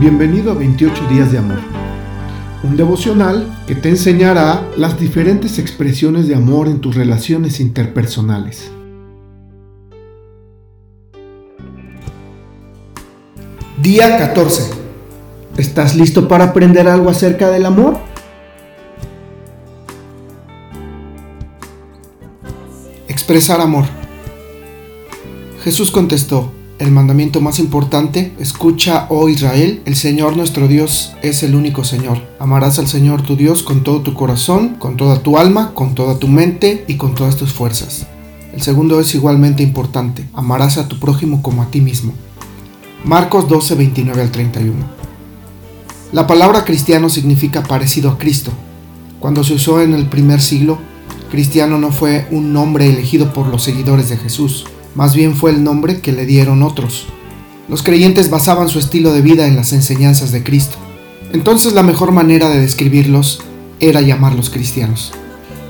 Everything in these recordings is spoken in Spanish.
Bienvenido a 28 días de amor. Un devocional que te enseñará las diferentes expresiones de amor en tus relaciones interpersonales. Día 14. ¿Estás listo para aprender algo acerca del amor? Expresar amor. Jesús contestó, el mandamiento más importante, escucha, oh Israel, el Señor nuestro Dios es el único Señor. Amarás al Señor tu Dios con todo tu corazón, con toda tu alma, con toda tu mente y con todas tus fuerzas. El segundo es igualmente importante, amarás a tu prójimo como a ti mismo. Marcos 12, 29 al 31. La palabra cristiano significa parecido a Cristo. Cuando se usó en el primer siglo, cristiano no fue un nombre elegido por los seguidores de Jesús, más bien fue el nombre que le dieron otros. Los creyentes basaban su estilo de vida en las enseñanzas de Cristo. Entonces la mejor manera de describirlos era llamarlos cristianos.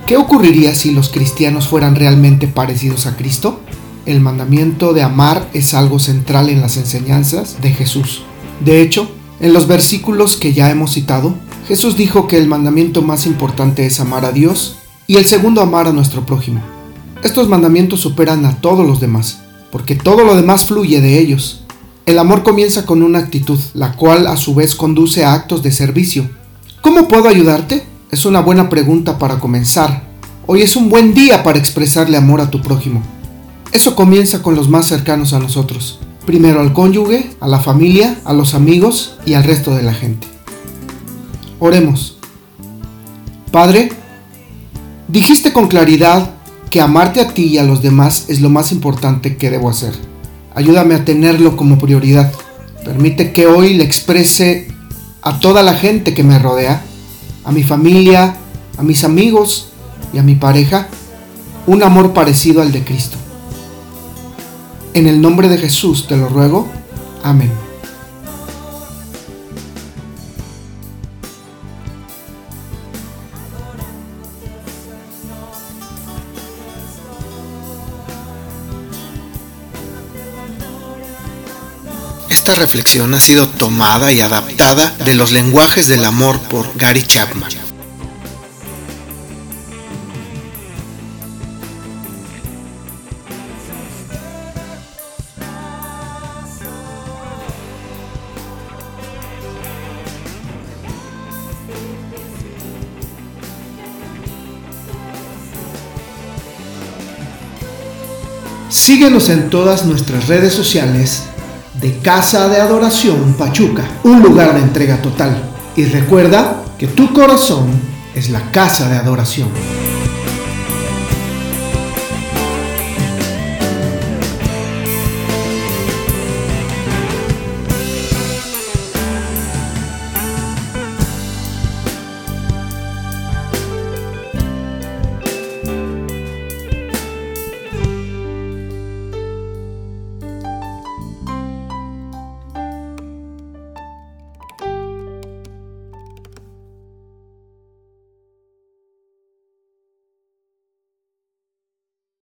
¿Qué ocurriría si los cristianos fueran realmente parecidos a Cristo? El mandamiento de amar es algo central en las enseñanzas de Jesús. De hecho, en los versículos que ya hemos citado, Jesús dijo que el mandamiento más importante es amar a Dios y el segundo amar a nuestro prójimo. Estos mandamientos superan a todos los demás, porque todo lo demás fluye de ellos. El amor comienza con una actitud, la cual a su vez conduce a actos de servicio. ¿Cómo puedo ayudarte? Es una buena pregunta para comenzar. Hoy es un buen día para expresarle amor a tu prójimo. Eso comienza con los más cercanos a nosotros. Primero al cónyuge, a la familia, a los amigos y al resto de la gente. Oremos. Padre, dijiste con claridad que amarte a ti y a los demás es lo más importante que debo hacer. Ayúdame a tenerlo como prioridad. Permite que hoy le exprese a toda la gente que me rodea, a mi familia, a mis amigos y a mi pareja, un amor parecido al de Cristo. En el nombre de Jesús te lo ruego. Amén. Esta reflexión ha sido tomada y adaptada de los lenguajes del amor por Gary Chapman. Síguenos en todas nuestras redes sociales de Casa de Adoración Pachuca, un lugar de entrega total. Y recuerda que tu corazón es la casa de adoración.